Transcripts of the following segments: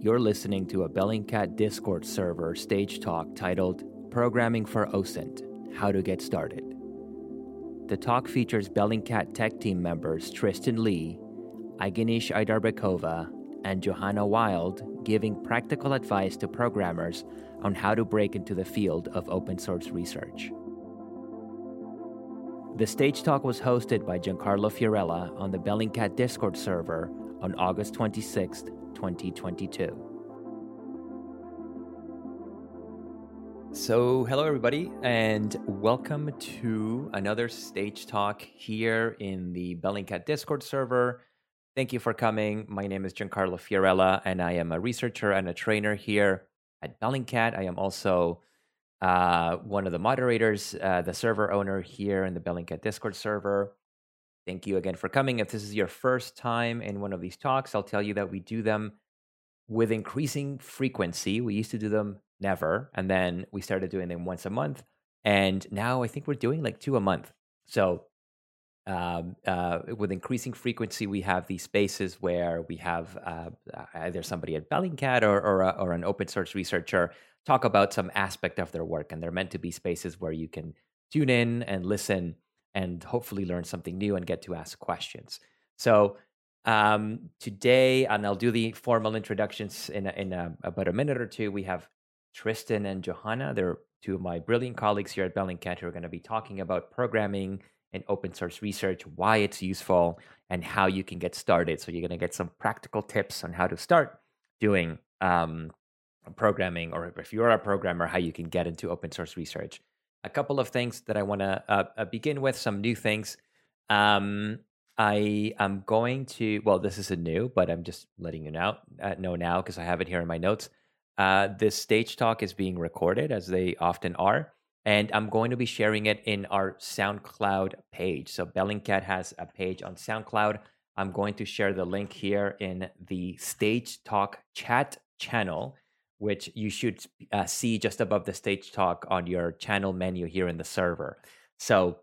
You're listening to a Bellingcat Discord server stage talk titled Programming for OSINT How to Get Started. The talk features Bellingcat tech team members Tristan Lee, Aiganysh Aidarbekova, and Johanna Wild giving practical advice to programmers on how to break into the field of open source research. The stage talk was hosted by Giancarlo Fiorella on the Bellingcat Discord server on August 26, 2022. So, hello everybody, and welcome to another stage talk here in the Bellingcat Discord server. Thank you for coming. My name is Giancarlo Fiorella, and I am a researcher and a trainer here at Bellingcat. I am also uh, one of the moderators, uh, the server owner here in the Bellingcat Discord server. Thank you again for coming. If this is your first time in one of these talks, I'll tell you that we do them with increasing frequency. We used to do them never, and then we started doing them once a month. And now I think we're doing like two a month. So, um, uh, with increasing frequency, we have these spaces where we have uh, either somebody at Bellingcat or, or, a, or an open source researcher talk about some aspect of their work. And they're meant to be spaces where you can tune in and listen and hopefully learn something new and get to ask questions. So um, today, and I'll do the formal introductions in, in a, about a minute or two, we have Tristan and Johanna. They're two of my brilliant colleagues here at Bellingcat who are going to be talking about programming and open source research, why it's useful, and how you can get started. So you're going to get some practical tips on how to start doing um, programming, or if you're a programmer, how you can get into open source research. A couple of things that I want to uh, uh, begin with, some new things. Um, I am going to, well, this is a new, but I'm just letting you know, uh, know now because I have it here in my notes. Uh, this stage talk is being recorded, as they often are, and I'm going to be sharing it in our SoundCloud page. So Bellingcat has a page on SoundCloud. I'm going to share the link here in the stage talk chat channel which you should uh, see just above the stage talk on your channel menu here in the server. So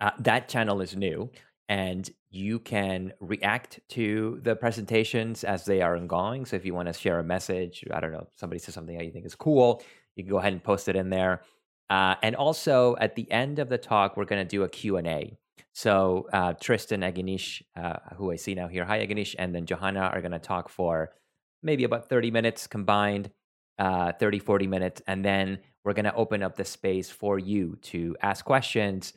uh, that channel is new, and you can react to the presentations as they are ongoing. So if you want to share a message, I don't know, somebody says something that you think is cool, you can go ahead and post it in there. Uh, and also at the end of the talk, we're going to do a Q&A. So uh, Tristan, Aiganysh, uh, who I see now here, hi Aiganysh, and then Johanna are going to talk for maybe about 30 minutes combined, uh, 30, 40 minutes. And then we're going to open up the space for you to ask questions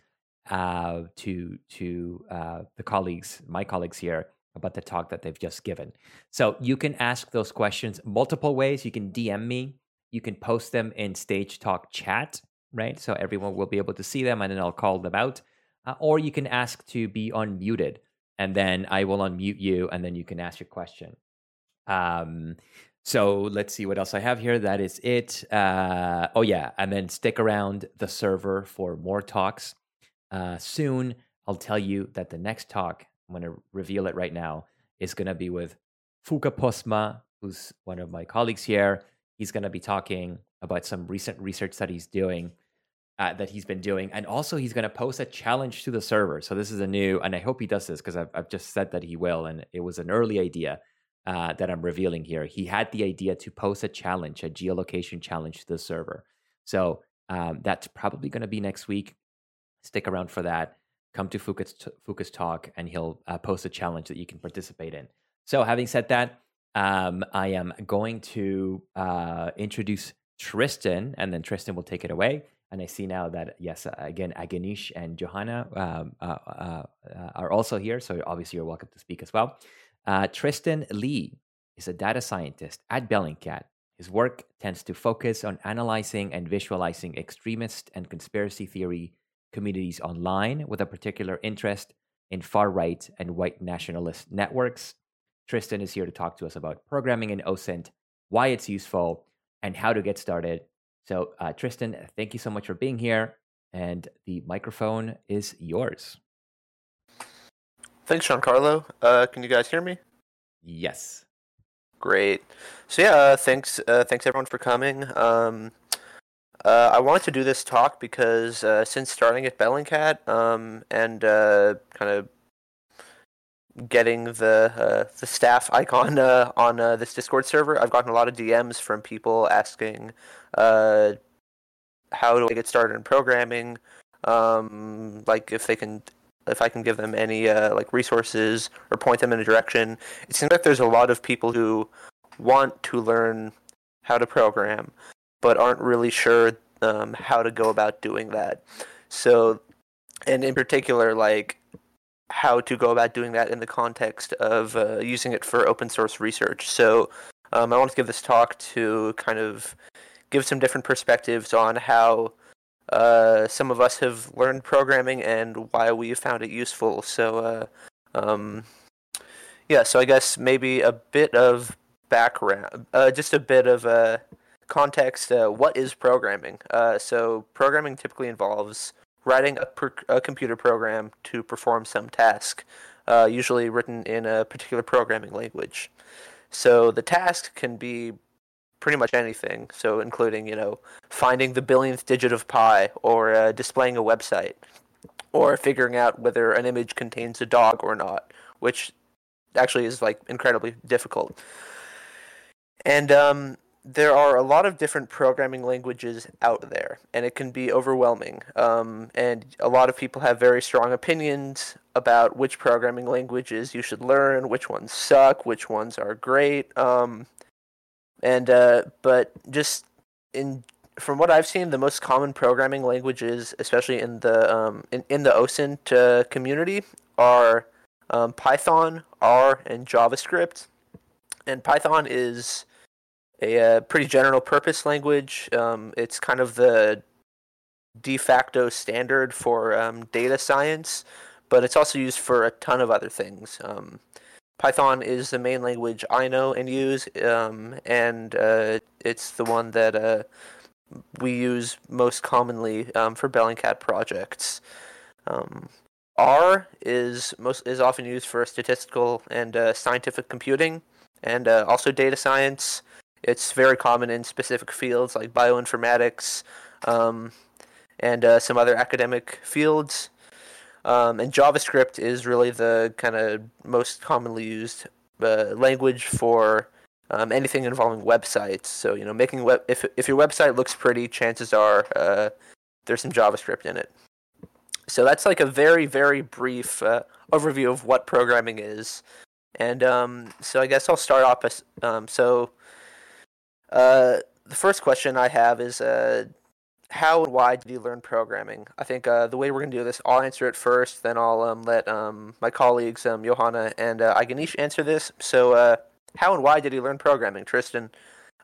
uh, to, to uh, the colleagues, my colleagues here, about the talk that they've just given. So you can ask those questions multiple ways. You can DM me, you can post them in Stage Talk chat, right? So everyone will be able to see them and then I'll call them out. Uh, or you can ask to be unmuted and then I will unmute you and then you can ask your question. Um, so let's see what else I have here. That is it. Uh, oh, yeah. And then stick around the server for more talks. Uh, soon, I'll tell you that the next talk, I'm going to reveal it right now, is going to be with Foeke Postma, who's one of my colleagues here. He's going to be talking about some recent research that he's doing. Uh, that he's been doing. And also, he's going to post a challenge to the server. So, this is a new, and I hope he does this because I've, I've just said that he will. And it was an early idea uh, that I'm revealing here. He had the idea to post a challenge, a geolocation challenge to the server. So um, that's probably going to be next week. Stick around for that. Come to Foeke's, Foeke's talk, and he'll uh, post a challenge that you can participate in. So, having said that, um, I am going to uh, introduce Tristan, and then Tristan will take it away. And I see now that yes, again, Aiganysh and Johanna um, uh, uh, uh, are also here. So obviously, you're welcome to speak as well. Uh, Tristan Lee is a data scientist at Bellingcat. His work tends to focus on analyzing and visualizing extremist and conspiracy theory communities online with a particular interest in far right and white nationalist networks. Tristan is here to talk to us about programming in OSINT, why it's useful, and how to get started. So, uh, Tristan, thank you so much for being here, and the microphone is yours. Thanks, Giancarlo. Uh, can you guys hear me? Yes. Great. So yeah, uh, thanks, uh, thanks everyone for coming. Um, uh, I wanted to do this talk because uh, since starting at Bellingcat um, and uh, kind of getting the uh, the staff icon uh, on uh, this Discord server. I've gotten a lot of DMs from people asking, uh, "How do I get started in programming?" Um, like if they can, if I can give them any uh, like resources or point them in a direction. It seems like there's a lot of people who want to learn how to program, but aren't really sure um, how to go about doing that. So, and in particular, like how to go about doing that in the context of uh, using it for open source research. So, um, I want to give this talk to kind of give some different perspectives on how uh, some of us have learned programming and why we found it useful. So, uh, um, yeah, so I guess maybe a bit of background, uh, just a bit of uh, context. Uh, what is programming? Uh, so, programming typically involves writing a, per- a computer program to perform some task, usually written in a particular programming language. So, the task can be pretty much anything. So, including, you know, finding the billionth digit of pi, or uh, displaying a website, or figuring out whether an image contains a dog or not, which actually is like incredibly difficult. And um, there are a lot of different programming languages out there, and it can be overwhelming. Um, and a lot of people have very strong opinions about which programming languages you should learn, which ones suck, which ones are great. Um, and uh, but just in from what I've seen, the most common programming languages, especially in the um, in, in the OSINT uh, community, are um, Python, R, and JavaScript. And Python is a, uh, pretty general purpose language. Um, it's kind of the de facto standard for um, data science, but it's also used for a ton of other things. Python is the main language I know and use, um, and uh, it's the one that uh, we use most commonly um, for Bellingcat projects. Um, R is most is often used for statistical and uh, scientific computing, and uh, also data science. It's very common in specific fields like bioinformatics um, and uh, some other academic fields. Um, and JavaScript is really the kind of most commonly used uh, language for um, anything involving websites. So you know, making web if if your website looks pretty, chances are uh, there's some JavaScript in it. So that's like a very very brief uh, overview of what programming is. And um, so I guess I'll start off. As, um, so uh, the first question I have is uh, how and why did you learn programming? I think uh, the way we're going to do this, I'll answer it first, then I'll um, let um, my colleagues, um, Johanna and uh, Aiganysh, answer this. So, uh, how and why did you learn programming, Tristan?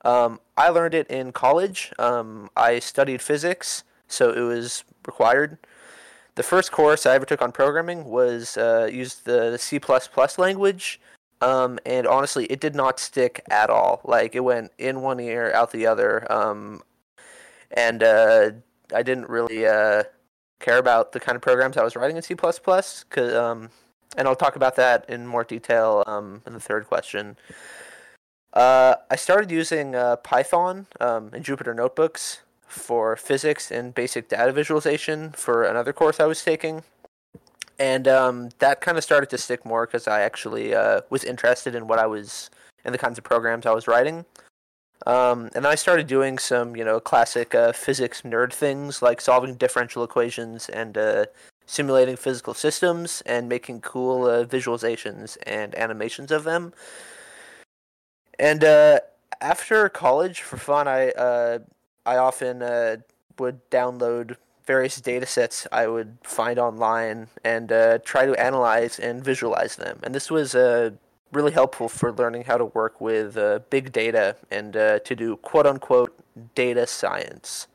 Um, I learned it in college. Um, I studied physics, so it was required. The first course I ever took on programming was uh, used the C++ language, um, and honestly, it did not stick at all. Like it went in one ear, out the other. Um, and uh, I didn't really uh, care about the kind of programs I was writing in C++. Cause, um, and I'll talk about that in more detail um, in the third question. Uh, I started using uh, Python um, and Jupyter Notebooks for physics and basic data visualization for another course I was taking and um, that kind of started to stick more because I actually uh, was interested in what I was in the kinds of programs I was writing. Um, and I started doing some, you know, classic uh, physics nerd things like solving differential equations and uh, simulating physical systems and making cool uh, visualizations and animations of them. And uh, after college, for fun, I uh, I often would download various data sets I would find online and uh, try to analyze and visualize them. And this was uh, really helpful for learning how to work with uh, big data and uh, to do quote unquote data science.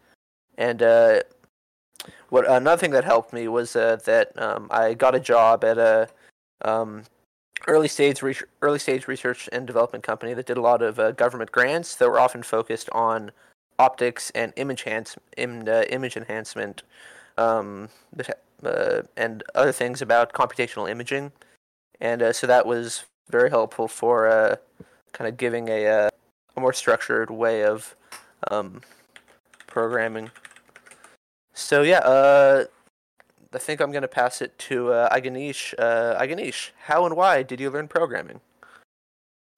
And uh, what another thing that helped me was uh, that um, I got a job at a um, early stage re- early stage research and development company that did a lot of government grants that were often focused on optics and image enhance, in, uh, image enhancement, um, uh, and other things about computational imaging, and uh, so that was very helpful for uh, kind of giving a, uh, a more structured way of um, programming. So yeah, uh, I think I'm going to pass it to uh, Aiganysh. Uh, Aiganysh, how and why did you learn programming?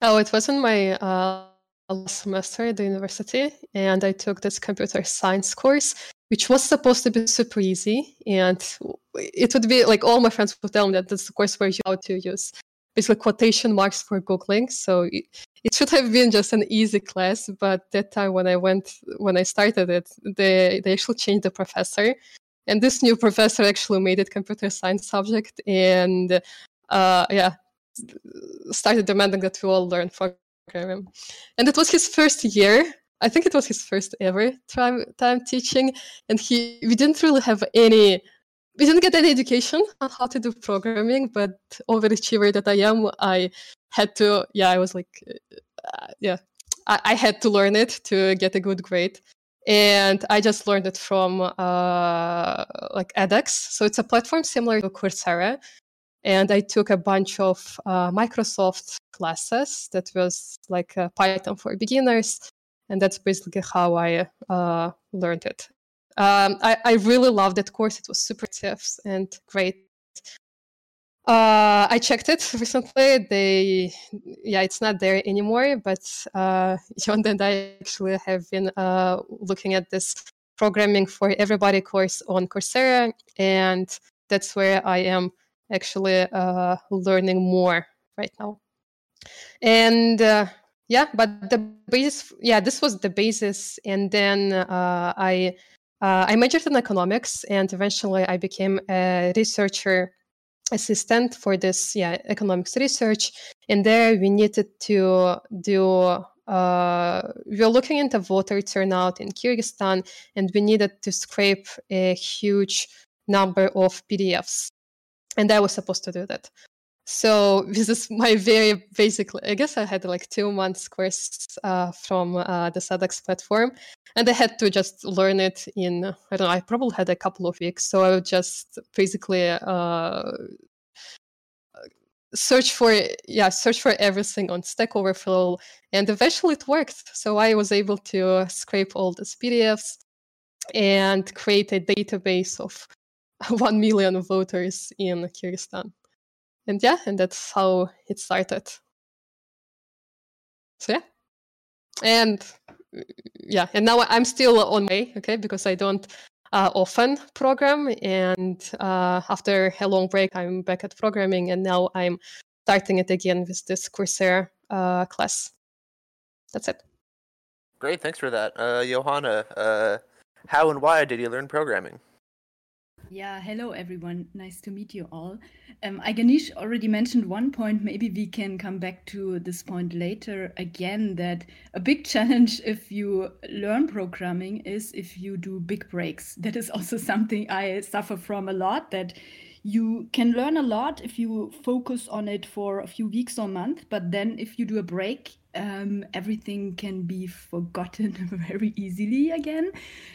Oh, it was in my uh, last semester at the university, and I took this computer science course, which was supposed to be super easy. And it would be like all my friends would tell me that that's the course where you how to use basically quotation marks for googling so it, it should have been just an easy class but that time when i went when i started it they they actually changed the professor and this new professor actually made it computer science subject and uh, yeah started demanding that we all learn programming and it was his first year i think it was his first ever time, time teaching and he we didn't really have any we didn't get any education on how to do programming, but overachiever that I am, I had to, yeah, I was like, uh, yeah, I, I, had to learn it to get a good grade. And I just learned it from uh, like edX. So it's a platform similar to Coursera. And I took a bunch of uh, Microsoft classes that was like Python for beginners. And that's basically how I uh, learned it. Um, I, I really loved that course. It was super tips and great. Uh, I checked it recently. They, yeah, it's not there anymore. But uh, John and I actually have been uh, looking at this programming for everybody course on Coursera, and that's where I am actually uh, learning more right now. And uh, yeah, but the basis, yeah, this was the basis, and then uh, I uh, I majored in economics, and eventually I became a researcher assistant for this yeah economics research. And there we needed to do uh, we were looking into voter turnout in Kyrgyzstan, and we needed to scrape a huge number of PDFs, and I was supposed to do that. So this is my very basic. I guess I had like two months course uh, from uh, the edX platform, and I had to just learn it in. I don't know. I probably had a couple of weeks, so I would just basically uh, search for yeah search for everything on Stack Overflow, and eventually it worked. So I was able to scrape all these PDFs and create a database of one million voters in Kyrgyzstan and yeah, and that's how it started. So yeah, and yeah, and now I'm still on my okay because I don't uh, often program, and uh, after a long break, I'm back at programming, and now I'm starting it again with this Coursera uh, class. That's it. Great, thanks for that, uh, Johanna. Uh, how and why did you learn programming? Yeah, hello everyone. Nice to meet you all. Um, Aiganysh already mentioned one point. Maybe we can come back to this point later again. That a big challenge if you learn programming is if you do big breaks. That is also something I suffer from a lot. That you can learn a lot if you focus on it for a few weeks or month, but then if you do a break, um, everything can be forgotten very easily again.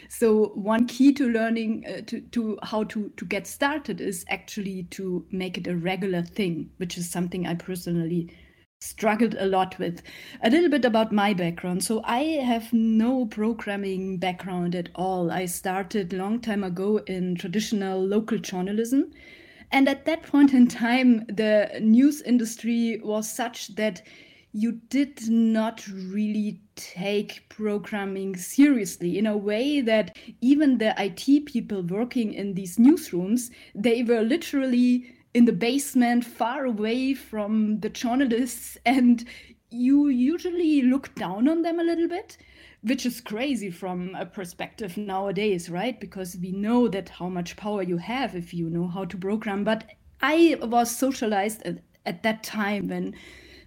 So one key to learning uh, to, to how to, to get started is actually to make it a regular thing, which is something I personally struggled a lot with. A little bit about my background. So I have no programming background at all. I started long time ago in traditional local journalism. And at that point in time, the news industry was such that you did not really take programming seriously in a way that even the IT people working in these newsrooms, they were literally in the basement far away from the journalists and you usually look down on them a little bit which is crazy from a perspective nowadays right? Because we know that how much power you have if you know how to program. But i was socialized at, at that time when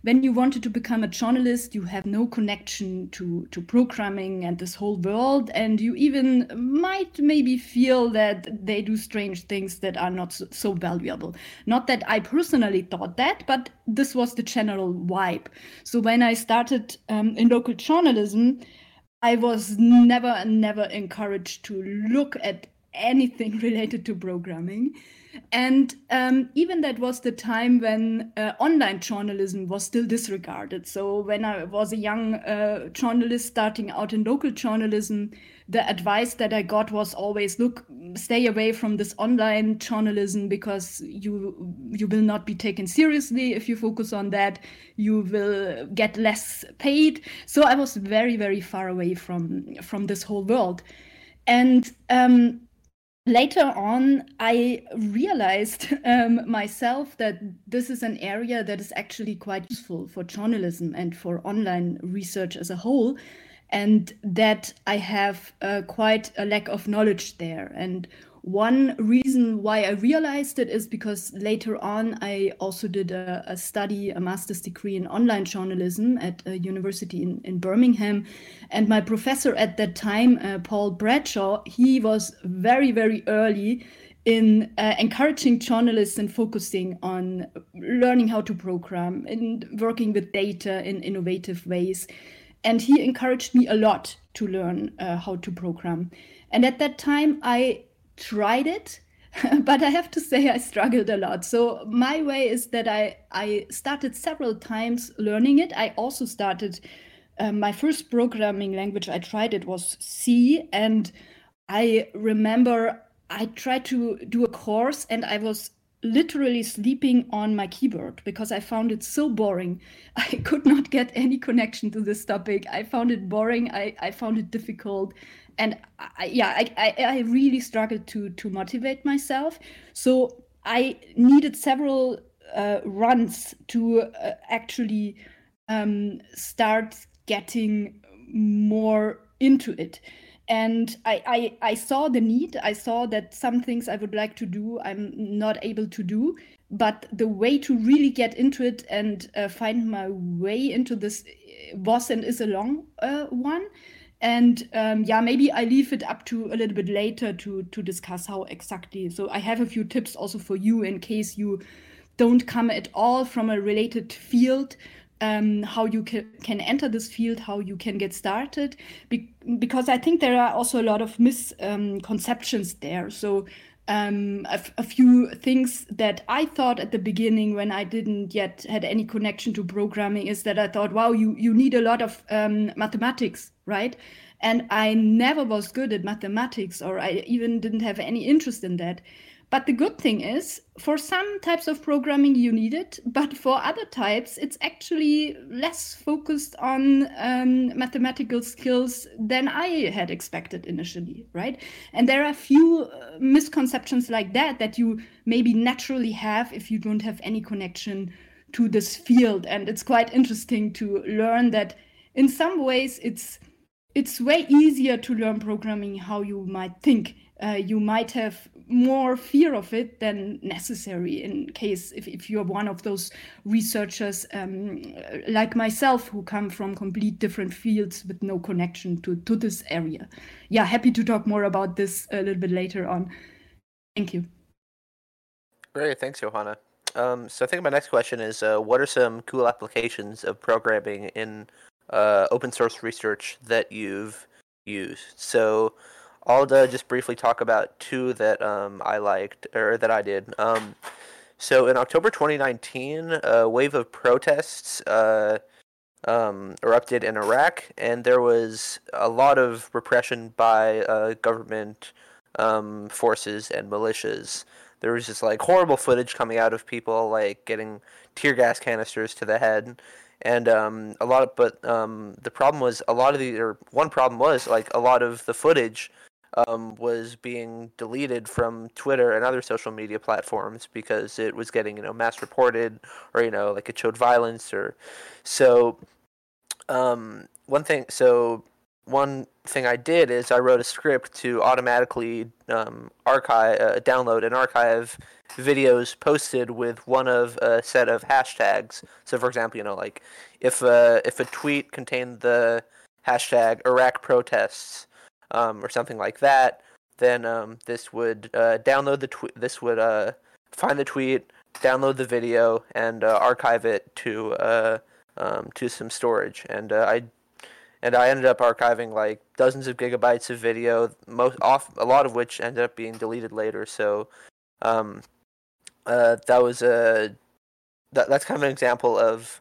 when you wanted to become a journalist, you have no connection to, to programming and this whole world. And you even might maybe feel that they do strange things that are not so, so valuable. Not that I personally thought that, but this was the general vibe. So when I started um, in local journalism, I was never, never encouraged to look at anything related to programming And um, even that was the time when uh, online journalism was still disregarded. So when I was a young uh, journalist starting out in local journalism, the advice that I got was always look, stay away from this online journalism because you you will not be taken seriously if you focus on that. You will get less paid. So I was very very far away from from this whole world, and. Um, later on, I realized um, myself that this is an area that is actually quite useful for journalism and for online research as a whole, and that I have uh, quite a lack of knowledge there. And one reason why I realized it is because later on I also did a, a study, a master's degree in online journalism at a university in, in Birmingham. And my professor at that time, uh, Paul Bradshaw, he was very, very early in uh, encouraging journalists and focusing on learning how to program and working with data in innovative ways. And he encouraged me a lot to learn uh, how to program. And at that time, I tried it but I have to say I struggled a lot. So my way is that I I started several times learning it. I also started um, my first programming language I tried it was C, and I remember I tried to do a course and I was literally sleeping on my keyboard because I found it so boring. I could not get any connection to this topic. I found it boring. I, I found it difficult and I, yeah I, I, I really struggled to to motivate myself. So i needed several uh, runs to uh, actually um, start getting more into it. And I, I i saw the need. I saw that some things i would like to do i'm not able to do. But the way to really get into it and uh, find my way into this was and is a long uh, one and um, yeah maybe i leave it up to a little bit later to to discuss how exactly so i have a few tips also for you in case you don't come at all from a related field um, how you ca- can enter this field, how you can get started, Be- because I think there are also a lot of misconceptions um, there. So um, a, few things that I thought at the beginning when I didn't yet had any connection to programming is that I thought, wow, you you need a lot of um, mathematics, right? And I never was good at mathematics, or I even didn't have any interest in that. But the good thing is, for some types of programming, you need it. But for other types, it's actually less focused on um, mathematical skills than I had expected initially, right? And there are few uh, misconceptions like that that you maybe naturally have if you don't have any connection to this field. And it's quite interesting to learn that in some ways it's it's way easier to learn programming how you might think. Uh, you might have more fear of it than necessary in case if, if you're one of those researchers um, like myself who come from complete different fields with no connection to, to this area. Yeah happy to talk more about this a little bit later on. Thank you. Great thanks johanna. Um, so i think my next question is uh, what are some cool applications of programming in uh, open source research that you've used so I'll uh, just briefly talk about two that um, I liked or that I did. Um, so in October 2019, a wave of protests uh, um, erupted in Iraq, and there was a lot of repression by uh, government um, forces and militias. There was just like horrible footage coming out of people like getting tear gas canisters to the head and um, a lot of but um, the problem was a lot of the or one problem was like a lot of the footage um, was being deleted from Twitter and other social media platforms because it was getting you know mass reported or you know like it showed violence or so. Um, one thing, so one thing I did is I wrote a script to automatically um, archive, uh, download and archive videos posted with one of a set of hashtags. So, for example, you know, like if a if a tweet contained the hashtag Iraq protests, um, or something like that, then um, this would uh, download the tweet. This would uh, find the tweet, download the video, and uh, archive it to uh, um, to some storage. And uh, I and I ended up archiving like dozens of gigabytes of video, most off a lot of which ended up being deleted later. So um, uh, that was a that, that's kind of an example of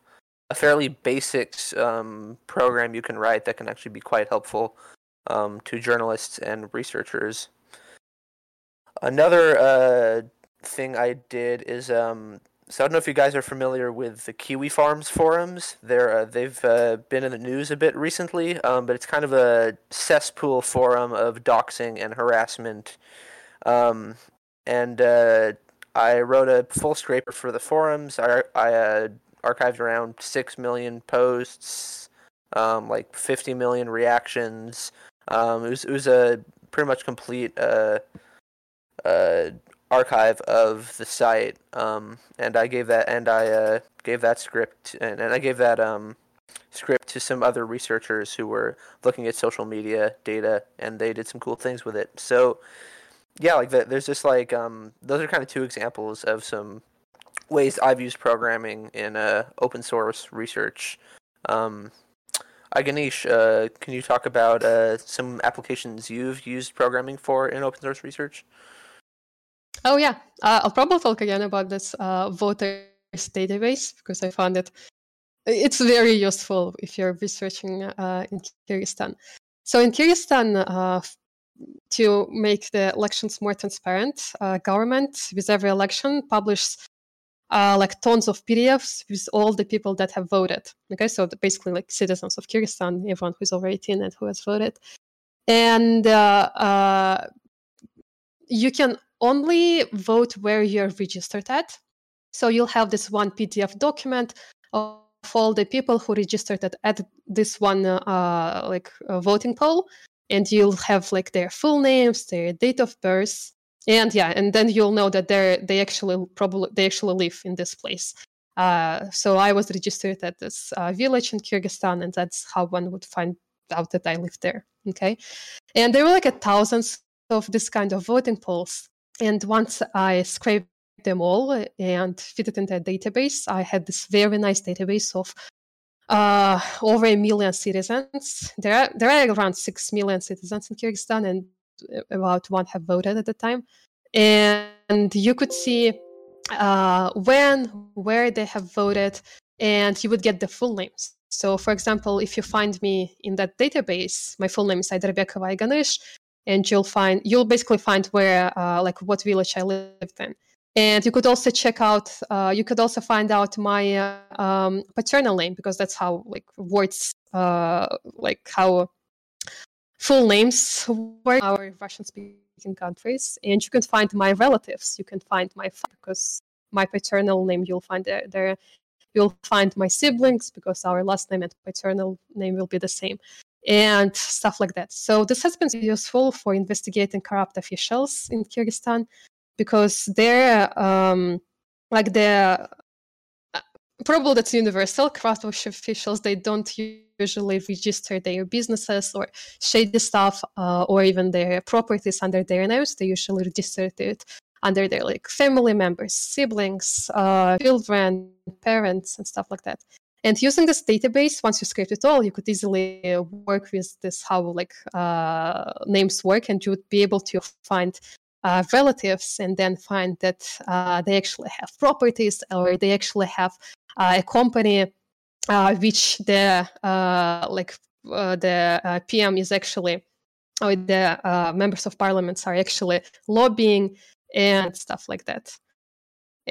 a fairly basic um, program you can write that can actually be quite helpful um, to journalists and researchers. Another uh, thing I did is um, so I don't know if you guys are familiar with the Kiwi Farms forums. They're uh, they've uh, been in the news a bit recently, um, but it's kind of a cesspool forum of doxing and harassment. Um, and uh, I wrote a full scraper for the forums. I I uh, archived around six million posts, um, like fifty million reactions. Um, it was it was a pretty much complete uh, uh, archive of the site, um, and I gave that and I uh, gave that script and, and I gave that um, script to some other researchers who were looking at social media data, and they did some cool things with it. So yeah, like the, there's just like um, those are kind of two examples of some ways I've used programming in uh, open source research. Um, Ganesh, uh, can you talk about uh, some applications you've used programming for in open source research? Oh yeah, uh, I'll probably talk again about this uh, voters database because I found it it's very useful if you're researching uh, in Kyrgyzstan. So in Kyrgyzstan, uh, to make the elections more transparent, uh, government with every election publishes uh, like tons of PDFs with all the people that have voted. Okay, so basically like citizens of Kyrgyzstan, everyone who's over 18 and who has voted, and uh, uh, you can only vote where you're registered at. So you'll have this one PDF document of all the people who registered at, at this one uh, like voting poll and you'll have like their full names, their date of birth, and yeah, and then you'll know that they they actually probably they actually live in this place. Uh, so I was registered at this uh, village in Kyrgyzstan, and that's how one would find out that I live there. Okay, and there were like a thousands of this kind of voting polls, and once I scraped them all and fit it into a database, I had this very nice database of uh, over a million citizens. There are, there are around 6 million citizens in Kyrgyzstan, and about one have voted at the time. And you could see uh, when, where they have voted, and you would get the full names. So, for example, if you find me in that database, my full name is Aidarbekova Ganesh, and you'll find you'll basically find where, uh, like, what village I lived in. And you could also check out uh, you could also find out my uh, um, paternal name because that's how like words uh, like how full names work our russian speaking countries. And you can find my relatives. You can find my because my paternal name you'll find there. You'll find my siblings because our last name and paternal name will be the same and stuff like that so this has been useful for investigating corrupt officials in kyrgyzstan because they're um, like the uh, probably that's universal. Corrupt officials they don't usually register their businesses or shady stuff uh, or even their properties under their names. They usually register it under their like family members, siblings, uh, children, parents, and stuff like that. And using this database, once you scrape it all, you could easily work with this how like uh, names work, and you would be able to find uh, relatives and then find that uh, they actually have properties or they actually have uh, a company uh, which the uh, like the PM is actually or the members of parliaments are actually lobbying and stuff like that.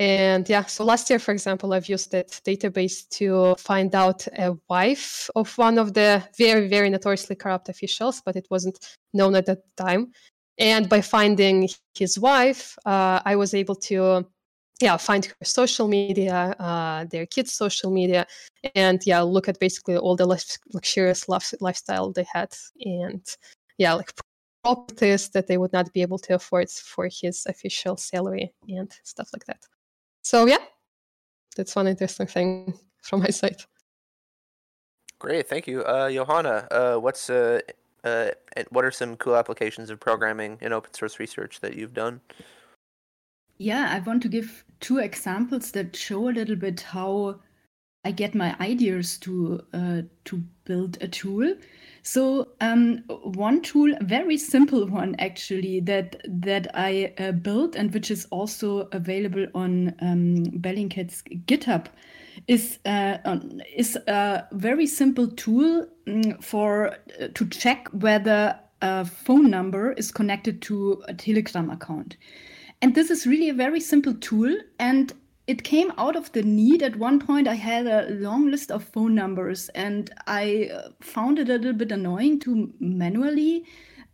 And yeah, so last year, for example, I've used that database to find out a wife of one of the very, very notoriously corrupt officials, but it wasn't known at that time. And by finding his wife, uh, I was able to yeah find her social media uh, their kids social media and yeah look at basically all the luxurious lifestyle they had and yeah like properties that they would not be able to afford for his official salary and stuff like that so yeah that's one interesting thing from my side great thank you uh, johanna uh, what's uh, uh, what are some cool applications of programming in open source research that you've done? Yeah, I want to give two examples that show a little bit how I get my ideas to uh, to build a tool. So um, one tool, very simple one actually, that that I uh, built and which is also available on um, Bellingcat's GitHub, is uh, is a very simple tool mm, for uh, to check whether a phone number is connected to a Telegram account. And this is really a very simple tool. And it came out of the need. At one point i had a long list of phone numbers and i uh, found it a little bit annoying to manually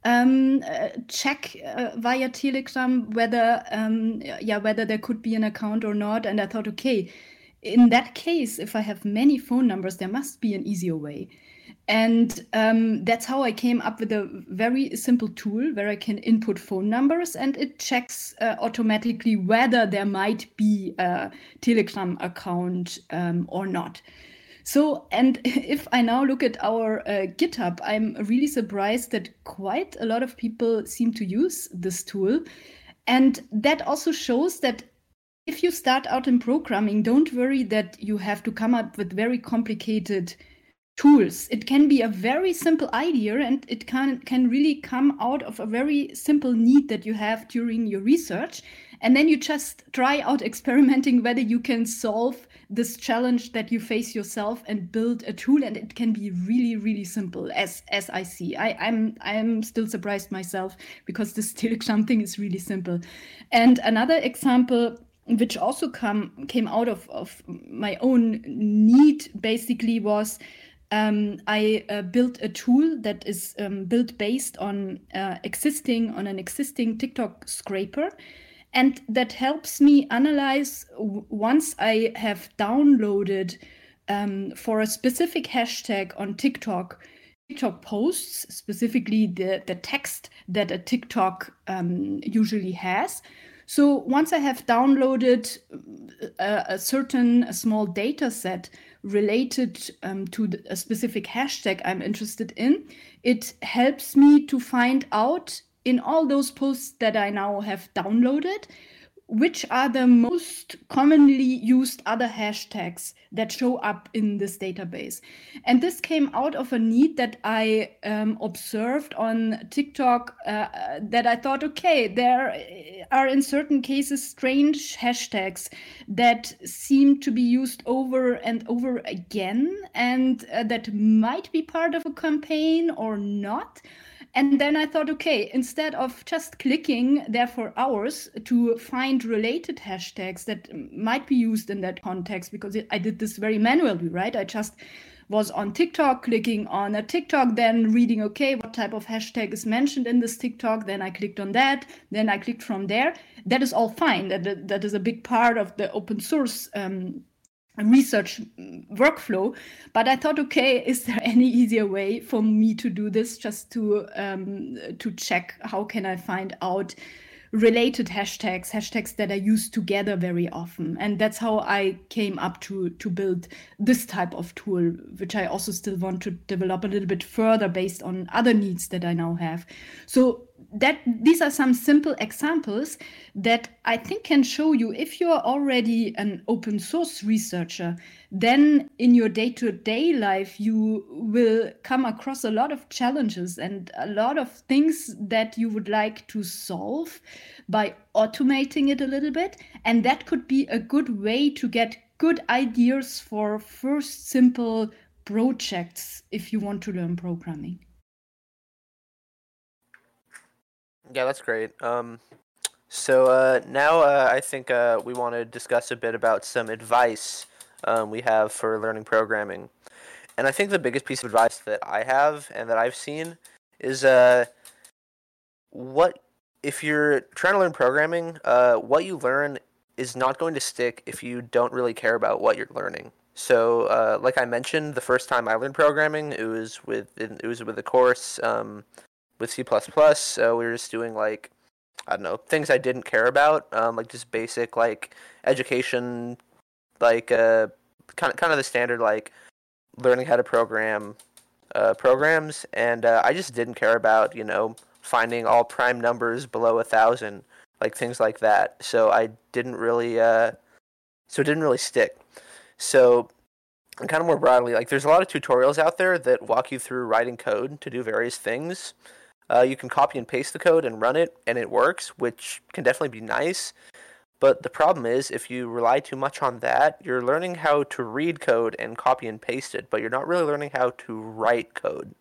um, uh, check uh, via telegram whether um, yeah whether there could be an account or not. And i thought okay in that case if i have many phone numbers there must be an easier way and um, that's how I came up with a very simple tool where I can input phone numbers and it checks uh, automatically whether there might be a Telegram account um, or not. So, and if I now look at our uh, GitHub, I'm really surprised that quite a lot of people seem to use this tool. And that also shows that if you start out in programming, don't worry that you have to come up with very complicated tools. It can be a very simple idea and it can, can really come out of a very simple need that you have during your research. And then you just try out experimenting whether you can solve this challenge that you face yourself and build a tool. And it can be really, really simple as as I see. I, I'm I'm still surprised myself because this still something is really simple. And another example which also come came out of, of my own need basically was um, I uh, built a tool that is um, built based on uh, existing on an existing TikTok scraper, and that helps me analyze once I have downloaded um, for a specific hashtag on TikTok. TikTok posts, specifically the, the text that a TikTok um, usually has. So once I have downloaded uh, a, a certain a small data set, related um, to a specific hashtag I'm interested in, it helps me to find out in all those posts that I now have downloaded which are the most commonly used other hashtags that show up in this database. And this came out of a need that I um, observed on TikTok uh, that I thought, okay, there are in certain cases strange hashtags that seem to be used over and over again and uh, that might be part of a campaign or not. And then I thought, okay, instead of just clicking there for hours to find related hashtags that might be used in that context, because I did this very manually, right? I just was on TikTok, clicking on a TikTok, then reading, okay, what type of hashtag is mentioned in this TikTok. Then I clicked on that. Then I clicked from there. That is all fine. That, that is a big part of the open source um, research workflow but i thought okay is there any easier way for me to do this just to um, to check how can i find out related hashtags hashtags that are used together very often? And that's how i came up to to build this type of tool which i also still want to develop a little bit further based on other needs that i now have. So that these are some simple examples that I think can show you if you're already an open source researcher, then in your day to day life, you will come across a lot of challenges and a lot of things that you would like to solve by automating it a little bit. And that could be a good way to get good ideas for first simple projects if you want to learn programming. Yeah, that's great. Um, so uh, now uh, I think uh, we want to discuss a bit about some advice um, we have for learning programming. And I think the biggest piece of advice that I have and that I've seen is uh, what if you're trying to learn programming, uh, what you learn is not going to stick if you don't really care about what you're learning. So, uh, like I mentioned, the first time I learned programming, it was with it was with a course. Um, with C++. So we were just doing like I don't know things I didn't care about, um, like just basic like education, like uh, kind of kind of the standard like learning how to program uh, programs, and uh, I just didn't care about you know finding all prime numbers below a thousand, like things like that. So I didn't really uh, so it didn't really stick. So and kind of more broadly, like there's a lot of tutorials out there that walk you through writing code to do various things. Uh, you can copy and paste the code and run it, and it works, which can definitely be nice. But the problem is, if you rely too much on that, you're learning how to read code and copy and paste it, but you're not really learning how to write code.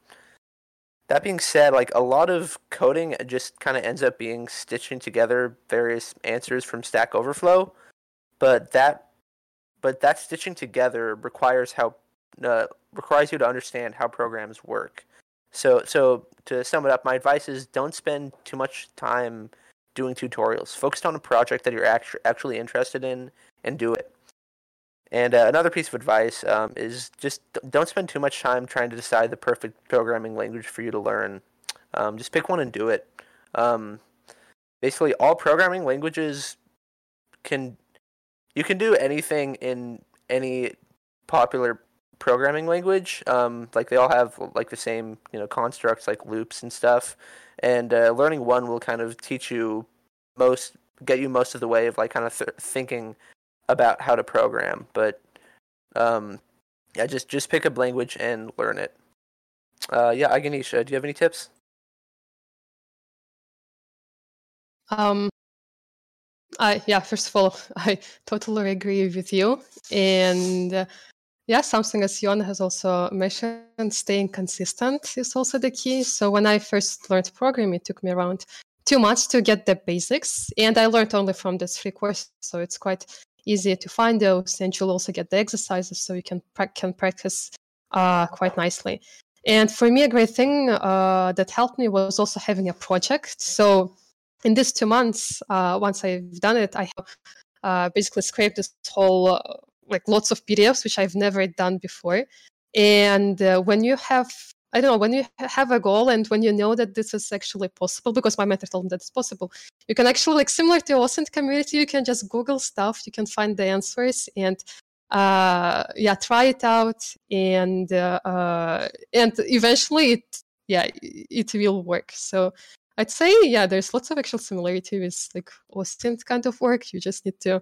That being said, like a lot of coding just kind of ends up being stitching together various answers from Stack Overflow, but that but that stitching together requires how uh, requires you to understand how programs work. So so to sum it up, my advice is don't spend too much time doing tutorials. Focus on a project that you're actu- actually interested in and do it. And uh, another piece of advice um, is just don't spend too much time trying to decide the perfect programming language for you to learn. Um, just pick one and do it. Um, basically, all programming languages can you can do anything in any popular programming language. Um, like they all have like the same you know constructs like loops and stuff. And uh, learning one will kind of teach you most, get you most of the way of like kind of th- thinking about how to program. But um, yeah, just just pick a language and learn it. Uh, yeah, Aiganysh, do you have any tips? Um, I yeah, first of all, I totally agree with you, and uh, yeah, something as Jon has also mentioned, staying consistent is also the key. So when I first learned programming, it took me around two months to get the basics, and I learned only from this free course, so it's quite easy to find those, and you'll also get the exercises, so you can pra- can practice uh, quite nicely. And for me, a great thing uh, that helped me was also having a project. So in these two months, uh, once I've done it, I have uh, basically scraped this whole like lots of PDFs, which I've never done before. And uh, when you have, I don't know, when you have a goal and when you know that this is actually possible, because my mentor told me that it's possible, you can actually, like similar to OSINT community, you can just Google stuff, you can find the answers and uh yeah try it out and uh, uh and eventually it yeah it will work so I'd say, yeah, there's lots of actual similarity with like OSINT kind of work. You just need to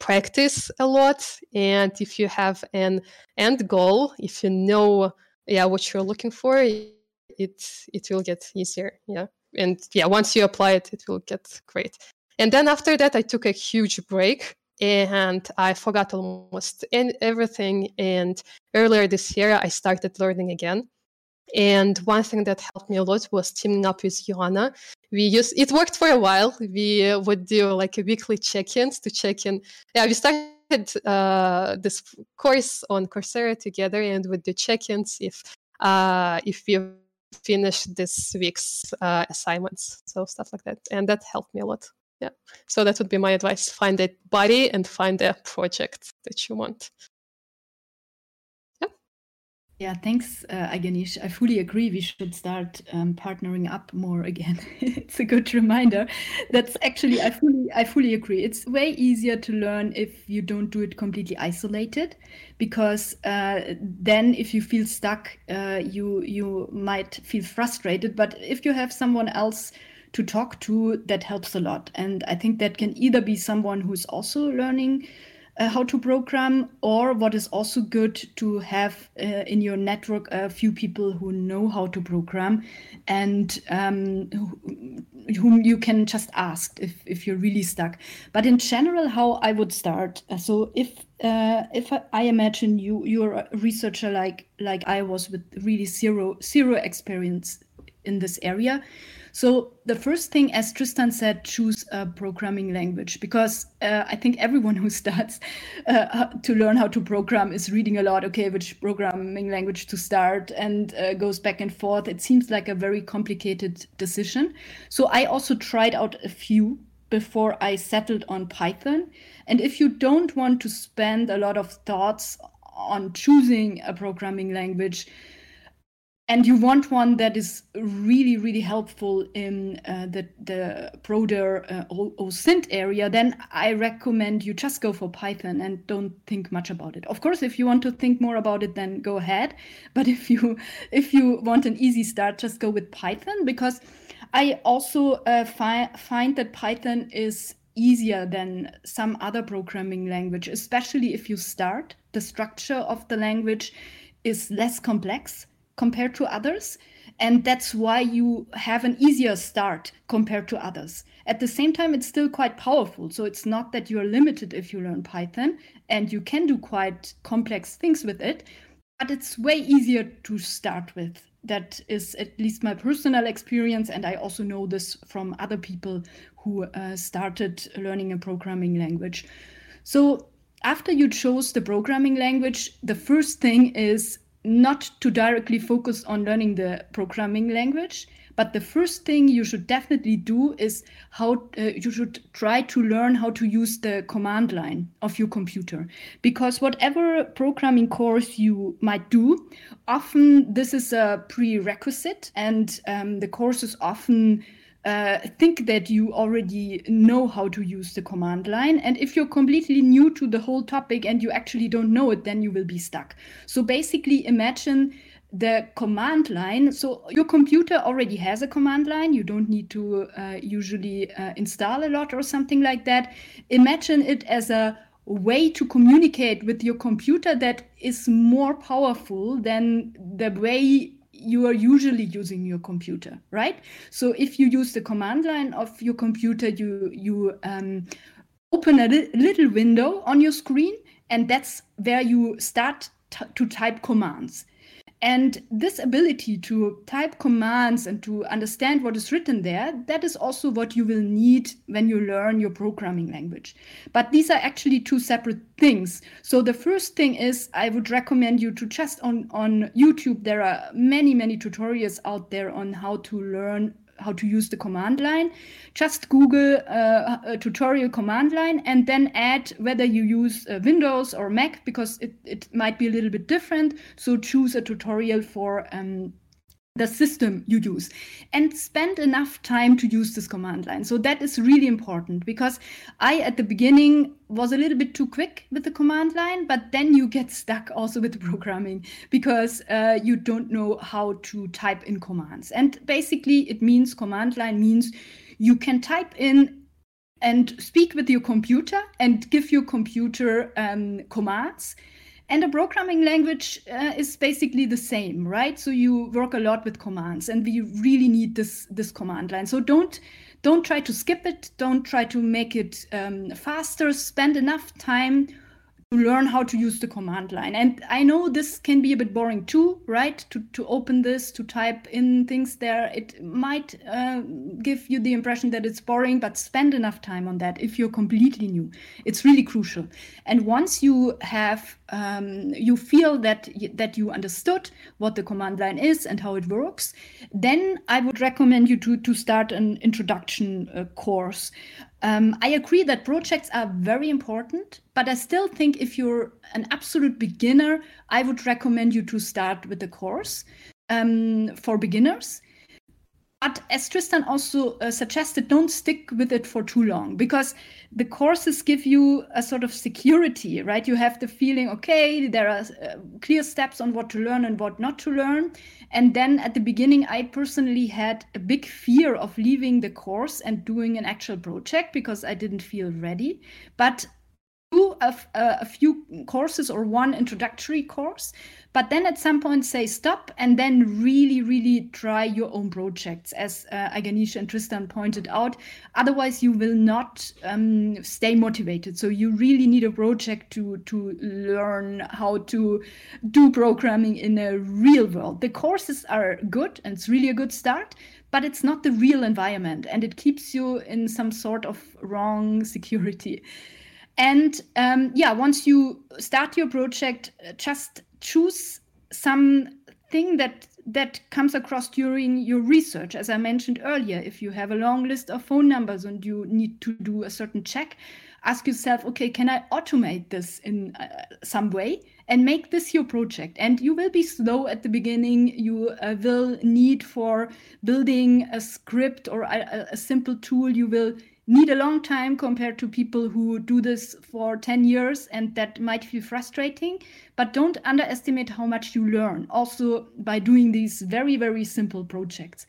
practice a lot. And if you have an end goal, if you know, yeah, what you're looking for, it it will get easier. Yeah. And yeah, once you apply it, it will get great. And then after that, I took a huge break and I forgot almost everything. And earlier this year, I started learning again. And one thing that helped me a lot was teaming up with Johanna. We used it worked for a while. We would do like a weekly check-ins to check in. Yeah, we started uh, this course on Coursera together, and would do check-ins if uh, if we finish this week's uh, assignments, so stuff like that, and that helped me a lot. Yeah, so that would be my advice: find a buddy and find a project that you want. Yeah, thanks, uh, Aiganysh. I fully agree. We should start um, partnering up more again. it's a good reminder. That's actually I fully I fully agree. It's way easier to learn if you don't do it completely isolated, because uh, then if you feel stuck, uh, you you might feel frustrated. But if you have someone else to talk to, that helps a lot. And I think that can either be someone who's also learning uh, how to program, or what is also good to have uh, in your network a few people who know how to program and um, whom you can just ask if, if you're really stuck. But in general, how I would start. Uh, so if uh, if I imagine you you're a researcher like like I was with really zero zero experience in this area so the first thing, as Tristan said, choose a programming language because uh, I think everyone who starts uh, to learn how to program is reading a lot. Okay, which programming language to start, and uh, goes back and forth. It seems like a very complicated decision. So I also tried out a few before I settled on Python. And if you don't want to spend a lot of thoughts on choosing a programming language, and you want one that is really really helpful in uh, the the broader uh, OSINT area, then I recommend you just go for Python and don't think much about it. Of course, if you want to think more about it, then go ahead. But if you if you want an easy start, just go with Python because I also uh, fi- find that Python is easier than some other programming language, especially if you start the structure of the language is less complex compared to others. And that's why you have an easier start compared to others. At the same time, it's still quite powerful. So it's not that you're limited if you learn Python and you can do quite complex things with it, but it's way easier to start with. That is at least my personal experience. And I also know this from other people who uh, started learning a programming language. So after you chose the programming language, the first thing is not to directly focus on learning the programming language but the first thing you should definitely do is how uh, you should try to learn how to use the command line of your computer. Because whatever programming course you might do often this is a prerequisite and um, the course is often uh, think that you already know how to use the command line. And if you're completely new to the whole topic and you actually don't know it, then you will be stuck. So basically, imagine the command line. So your computer already has a command line. You don't need to uh, usually uh, install a lot or something like that. Imagine it as a way to communicate with your computer that is more powerful than the way you are usually using your computer, right? So if you use the command line of your computer, you you um, open a li- little window on your screen, and that's where you start t- to type commands. And this ability to type commands and to understand what is written there, that is also what you will need when you learn your programming language. But these are actually two separate things. So the first thing is I would recommend you to just on, on YouTube, there are many, many tutorials out there on how to learn how to use the command line. Just Google uh, a tutorial command line and then add whether you use uh, Windows or Mac because it, it might be a little bit different. So choose a tutorial for um, the system you use and spend enough time to use this command line. So that is really important because I, at the beginning, was a little bit too quick with the command line, but then you get stuck also with programming because uh, you don't know how to type in commands. And basically, it means command line means you can type in and speak with your computer and give your computer um, commands and a programming language uh, is basically the same, right? So you work a lot with commands, and we really need this this command line. So don't don't try to skip it. Don't try to make it um, faster. Spend enough time to learn how to use the command line. And I know this can be a bit boring too, right? To, to open this, to type in things there, it might uh, give you the impression that it's boring, but spend enough time on that if you're completely new. It's really crucial. And once you have, um, you feel that, that you understood what the command line is and how it works, then I would recommend you to, to start an introduction uh, course. Um, I agree that projects are very important, but I still think if you're an absolute beginner, I would recommend you to start with a course um, for beginners. But as Tristan also uh, suggested, don't stick with it for too long because the courses give you a sort of security, right? You have the feeling, okay, there are uh, clear steps on what to learn and what not to learn. And then at the beginning, I personally had a big fear of leaving the course and doing an actual project because I didn't feel ready. But do a, a, few courses or one introductory course, but then at some point say stop and then really, really try your own projects, as uh, and Tristan pointed out. Otherwise, you will not um, stay motivated. So you really need a project to to learn how to do programming in a real world. The courses are good and it's really a good start, but it's not the real environment, and it keeps you in some sort of wrong security. And um, yeah, once you start your project, uh, just choose something that that comes across during your research. As I mentioned earlier, if you have a long list of phone numbers and you need to do a certain check, ask yourself, okay, can I automate this in uh, some way and make this your project? And you will be slow at the beginning. You uh, will need for building a script or a, a simple tool. You will need a long time compared to people who do this for 10 years and that might feel frustrating but don't underestimate how much you learn also by doing these very very simple projects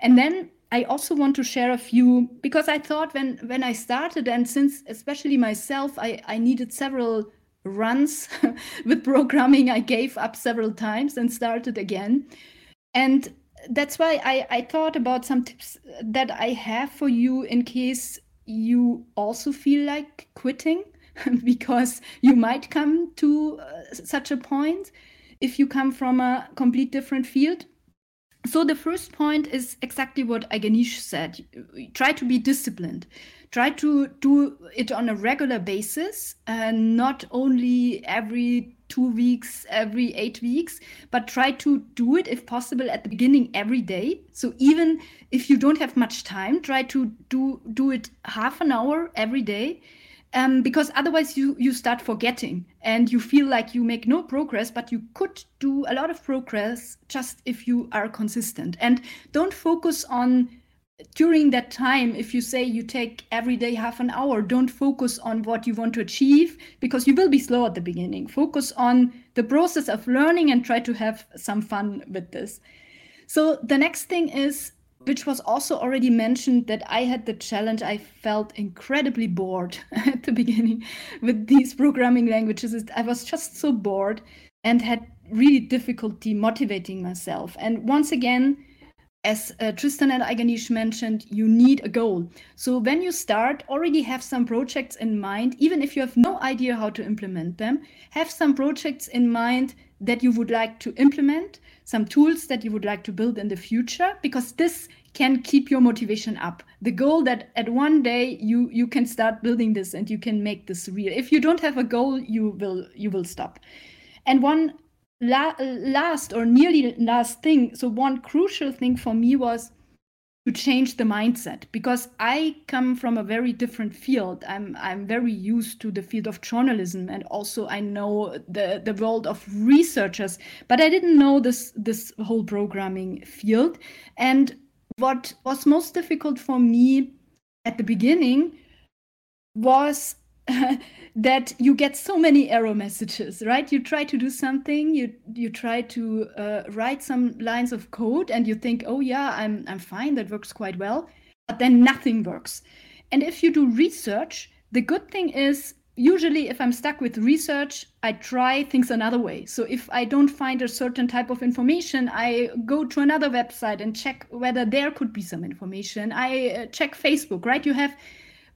and then i also want to share a few because i thought when when i started and since especially myself i i needed several runs with programming, I gave up several times and started again. And that's why I, I thought about some tips that I have for you in case you also feel like quitting, because you might come to uh, such a point if you come from a complete different field. So the first point is exactly what Aiganysh said. Try to be disciplined. Try to do it on a regular basis, and not only every two weeks, every eight weeks, but try to do it if possible at the beginning every day. So even if you don't have much time, try to do do it half an hour every day um, because otherwise you you start forgetting and you feel like you make no progress but you could do a lot of progress just if you are consistent and don't focus on during that time if you say you take every day half an hour don't focus on what you want to achieve because you will be slow at the beginning focus on the process of learning and try to have some fun with this so the next thing is which was also already mentioned that I had the challenge. I felt incredibly bored at the beginning with these programming languages. I was just so bored and had really difficulty motivating myself. And once again, as uh, Tristan and Aiganysh mentioned, you need a goal. So when you start, already have some projects in mind, even if you have no idea how to implement them, have some projects in mind that you would like to implement some tools that you would like to build in the future because this can keep your motivation up. The goal that at one day you you can start building this and you can make this real. If you don't have a goal you will you will stop. And one la- last or nearly last thing so one crucial thing for me was to change the mindset because I come from a very different field. I'm I'm very used to the field of journalism and also I know the the world of researchers, but I didn't know this this whole programming field. And what was most difficult for me at the beginning was that you get so many error messages right? You try to do something you you try to uh, write some lines of code and you think oh yeah i'm i'm fine that works quite well but then nothing works. And if you do research the good thing is usually if i'm stuck with research i try things another way. So if i don't find a certain type of information i go to another website and check whether there could be some information. I uh, check facebook right? You have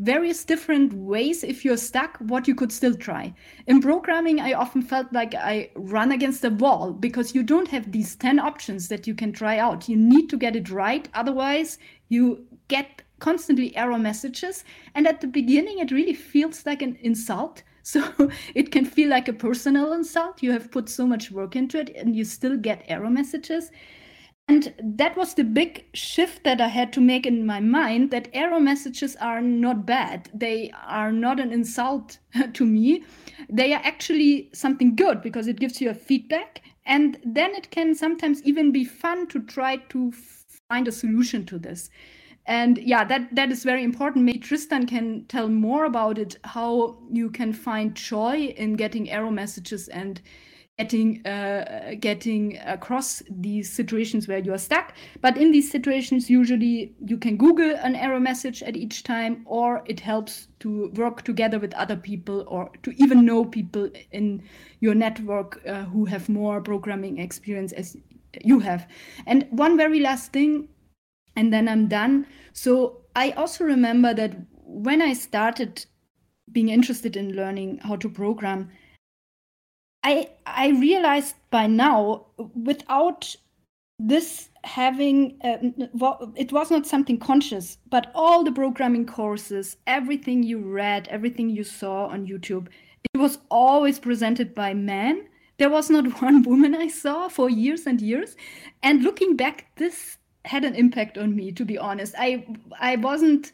various different ways if you're stuck what you could still try. In programming i often felt like i run against a wall because you don't have these 10 options that you can try out. You need to get it right otherwise you get constantly error messages. And at the beginning it really feels like an insult. So it can feel like a personal insult. You have put so much work into it and you still get error messages and that was the big shift that I had to make in my mind that error messages are not bad. They are not an insult to me. They are actually something good because it gives you a feedback. And then it can sometimes even be fun to try to find a solution to this. And yeah, that, that is very important. Maybe Tristan can tell more about it, how you can find joy in getting error messages and getting uh, getting across these situations where you are stuck. But in these situations, usually you can Google an error message at each time, or it helps to work together with other people, or to even know people in your network uh, who have more programming experience as you have. And one very last thing, and then I'm done. So I also remember that when I started being interested in learning how to program I I realized by now without this having uh, it was not something conscious but all the programming courses everything you read everything you saw on youtube it was always presented by men. There was not one woman i saw for years and years. And looking back this had an impact on me to be honest. I i wasn't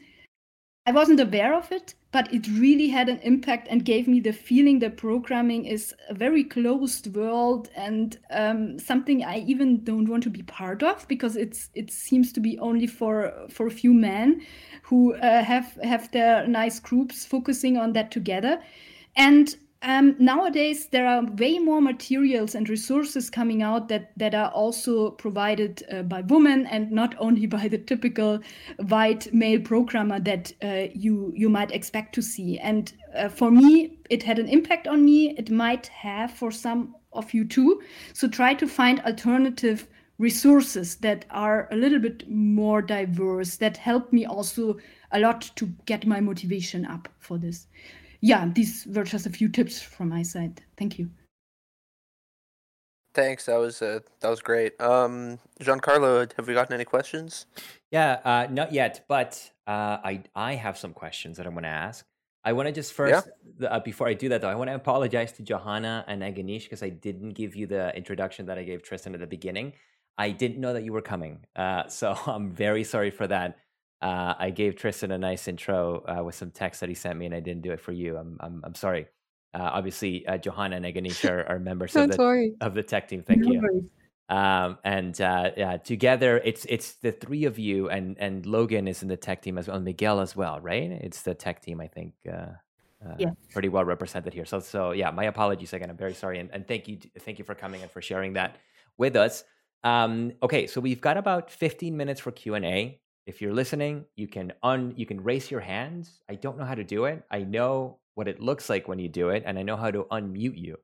i wasn't aware of it but it really had an impact and gave me the feeling that programming is a very closed world and um, something I even don't want to be part of because it's it seems to be only for for a few men who uh, have have their nice groups focusing on that together. And um, nowadays there are way more materials and resources coming out that that are also provided uh, by women and not only by the typical white male programmer that uh, you you might expect to see. And uh, for me it had an impact on me. It might have for some of you too. So try to find alternative resources that are a little bit more diverse that help me also a lot to get my motivation up for this yeah, these were just a few tips from my side. Thank you. Thanks. That was uh, that was great. Um, Giancarlo, have we gotten any questions? Yeah, uh, not yet, but uh, I I have some questions that I'm going to ask. I want to just first, yeah. uh, before I do that though, I want to apologize to Johanna and Aiganysh because I didn't give you the introduction that I gave Tristan at the beginning. I didn't know that you were coming, uh, so I'm very sorry for that uh, I gave Tristan a nice intro uh, with some text that he sent me, and I didn't do it for you. I'm I'm, I'm sorry. Uh, obviously, uh, Johanna and Aiganysh are, are members of the of the tech team. Thank you. Um, and uh, yeah, together, it's it's the three of you, and and Logan is in the tech team as well, and Miguel as well, right? It's the tech team, I think. Uh, yeah. pretty well represented here. So, so yeah, my apologies again. I'm very sorry, and, and thank you, thank you for coming and for sharing that with us. Um, okay, so we've got about 15 minutes for Q and A if you're listening, you can un you can raise your hands. I don't know how to do it. I know what it looks like when you do it, and I know how to unmute you.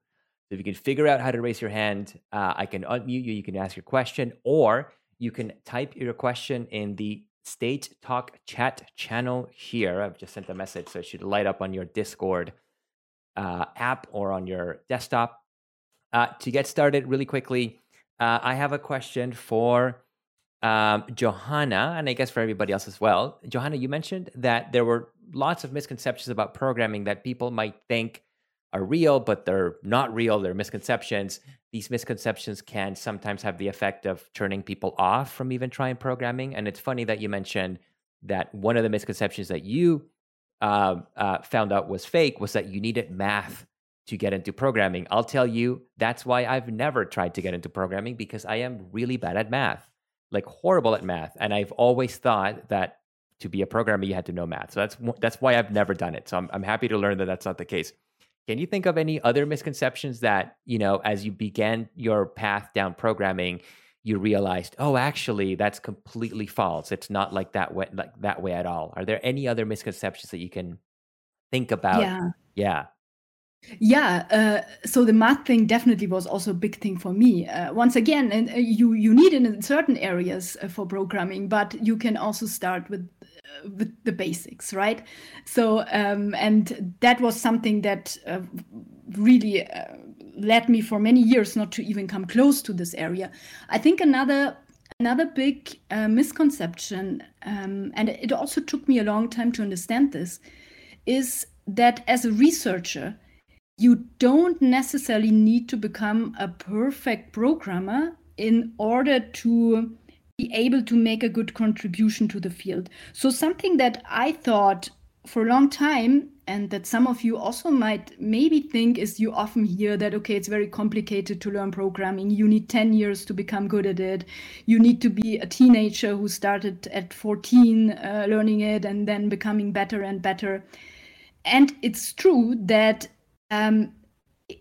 So if you can figure out how to raise your hand, uh, I can unmute you. You can ask your question, or you can type your question in the Stage Talk chat channel here. I've just sent a message, so it should light up on your Discord uh, app or on your desktop. Uh, to get started, really quickly, uh, I have a question for um, Johanna, and I guess for everybody else as well. Johanna, you mentioned that there were lots of misconceptions about programming that people might think are real, but they're not real. They're misconceptions. These misconceptions can sometimes have the effect of turning people off from even trying programming. And it's funny that you mentioned that one of the misconceptions that you uh, uh, found out was fake was that you needed math to get into programming. I'll tell you, that's why I've never tried to get into programming because I am really bad at math like horrible at math, and I've always thought that to be a programmer you had to know math. So that's that's why I've never done it. So I'm I'm happy to learn that that's not the case. Can you think of any other misconceptions that you know as you began your path down programming? you realized, oh, actually, that's completely false. It's not like that way, like that way at all. Are there any other misconceptions that you can think about? Yeah. Yeah. Yeah, uh, so the math thing definitely was also a big thing for me. Uh, once again, and uh, you you need it in certain areas uh, for programming, but you can also start with uh, with the basics, right? So um, and that was something that uh, really led me for many years not to even come close to this area. I think another another big misconception, um, and it also took me a long time to understand this, is that as a researcher you don't necessarily need to become a perfect programmer in order to be able to make a good contribution to the field. So, something that I thought for a long time, and that some of you also might maybe think is you often hear that, okay, it's very complicated to learn programming. You need 10 years to become good at it. You need to be a teenager who started at 14 uh, learning it and then becoming better and better. And it's true that um,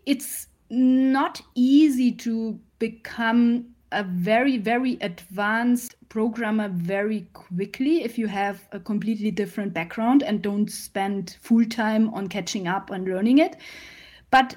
it's not easy to become a very very advanced programmer very quickly if you have a completely different background and don't spend full time on catching up and learning it. But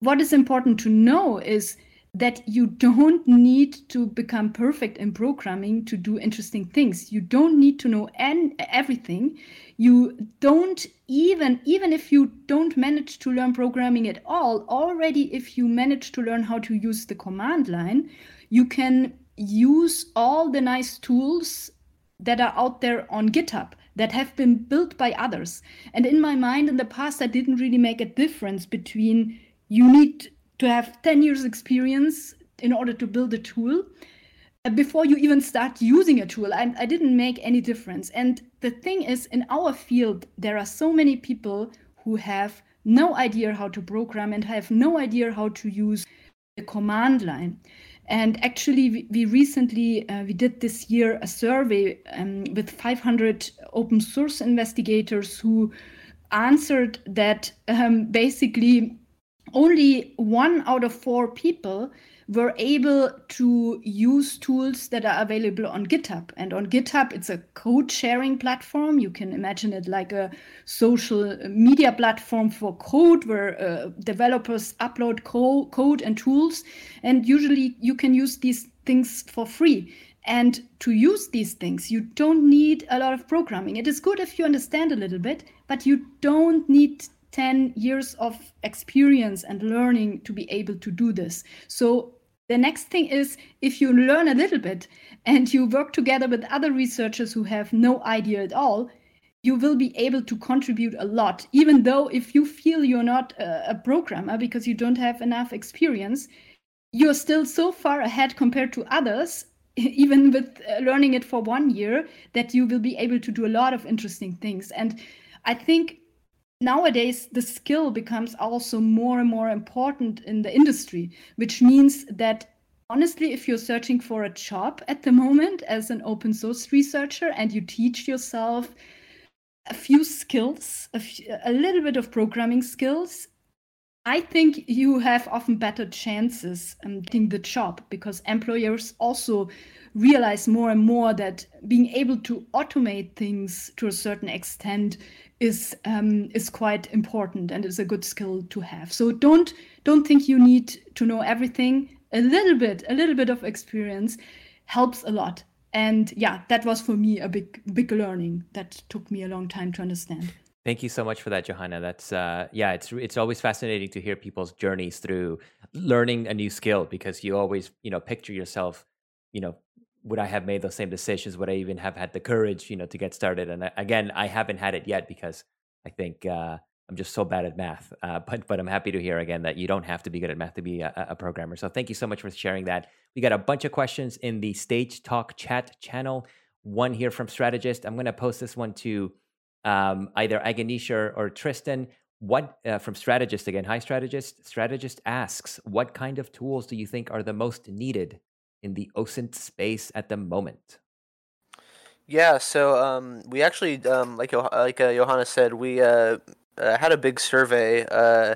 what is important to know is that you don't need to become perfect in programming to do interesting things. You don't need to know everything. You don't even even if you don't manage to learn programming at all already if you manage to learn how to use the command line you can use all the nice tools that are out there on github that have been built by others. And in my mind in the past i didn't really make a difference between you need to have 10 years experience in order to build a tool uh, before you even start using a tool. I, I didn't make any difference. And the thing is in our field there are so many people who have no idea how to program and have no idea how to use the command line. And actually we, we recently uh, we did this year a survey um, with 500 open source investigators who answered that um, basically only one out of four people were able to use tools that are available on GitHub. And on GitHub, it's a code sharing platform. You can imagine it like a social media platform for code where uh, developers upload co- code and tools. And usually you can use these things for free. And to use these things, you don't need a lot of programming. It is good if you understand a little bit, but you don't need 10 years of experience and learning to be able to do this. So the next thing is if you learn a little bit and you work together with other researchers who have no idea at all, you will be able to contribute a lot, even though if you feel you're not a, programmer because you don't have enough experience, you're still so far ahead compared to others even with uh, learning it for one year that you will be able to do a lot of interesting things and i think nowadays the skill becomes also more and more important in the industry which means that honestly if you're searching for a job at the moment as an open source researcher and you teach yourself a few skills a, a little bit of programming skills I think you have often better chances um, getting the job because employers also realize more and more that being able to automate things to a certain extent is um, is quite important and is a good skill to have. So don't don't think you need to know everything. A little bit, a little bit of experience helps a lot. And yeah, that was for me a big big learning that took me a long time to understand. Thank you so much for that, Johanna. That's uh, yeah, it's it's always fascinating to hear people's journeys through learning a new skill because you always you know picture yourself, you know, would I have made those same decisions? Would I even have had the courage, you know, to get started? And uh, again, I haven't had it yet because I think uh, I'm just so bad at math. Uh, but but I'm happy to hear again that you don't have to be good at math to be a, a programmer. So thank you so much for sharing that. We got a bunch of questions in the Stage Talk chat channel. One here from Strategist. I'm going to post this one to um, either Aiganysh or, or Tristan. What uh, from strategist again? Hi, strategist. Strategist asks, what kind of tools do you think are the most needed in the OSINT space at the moment? Yeah, so um, we actually, um, like like uh, Johanna said, we uh, uh, had a big survey uh,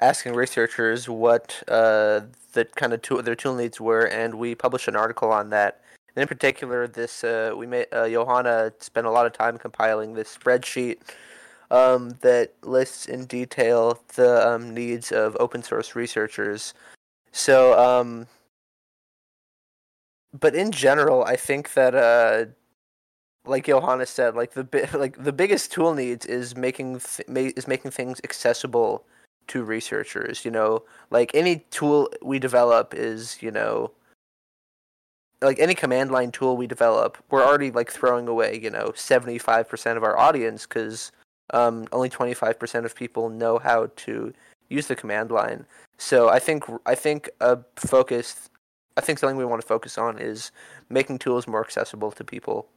asking researchers what uh, the kind of tool their tool needs were, and we published an article on that. And in particular, this uh, we made Johanna spent a lot of time compiling this spreadsheet um, that lists in detail the um, needs of open source researchers. So, um, but in general, I think that uh, like Johannes said, like the like the biggest tool needs is making th- is making things accessible to researchers. You know, like any tool we develop is you know like any command line tool we develop, we're already like throwing away, you know, 75% of our audience because um, only 25% of people know how to use the command line. So I think I think a focus, I think something we want to focus on is making tools more accessible to people.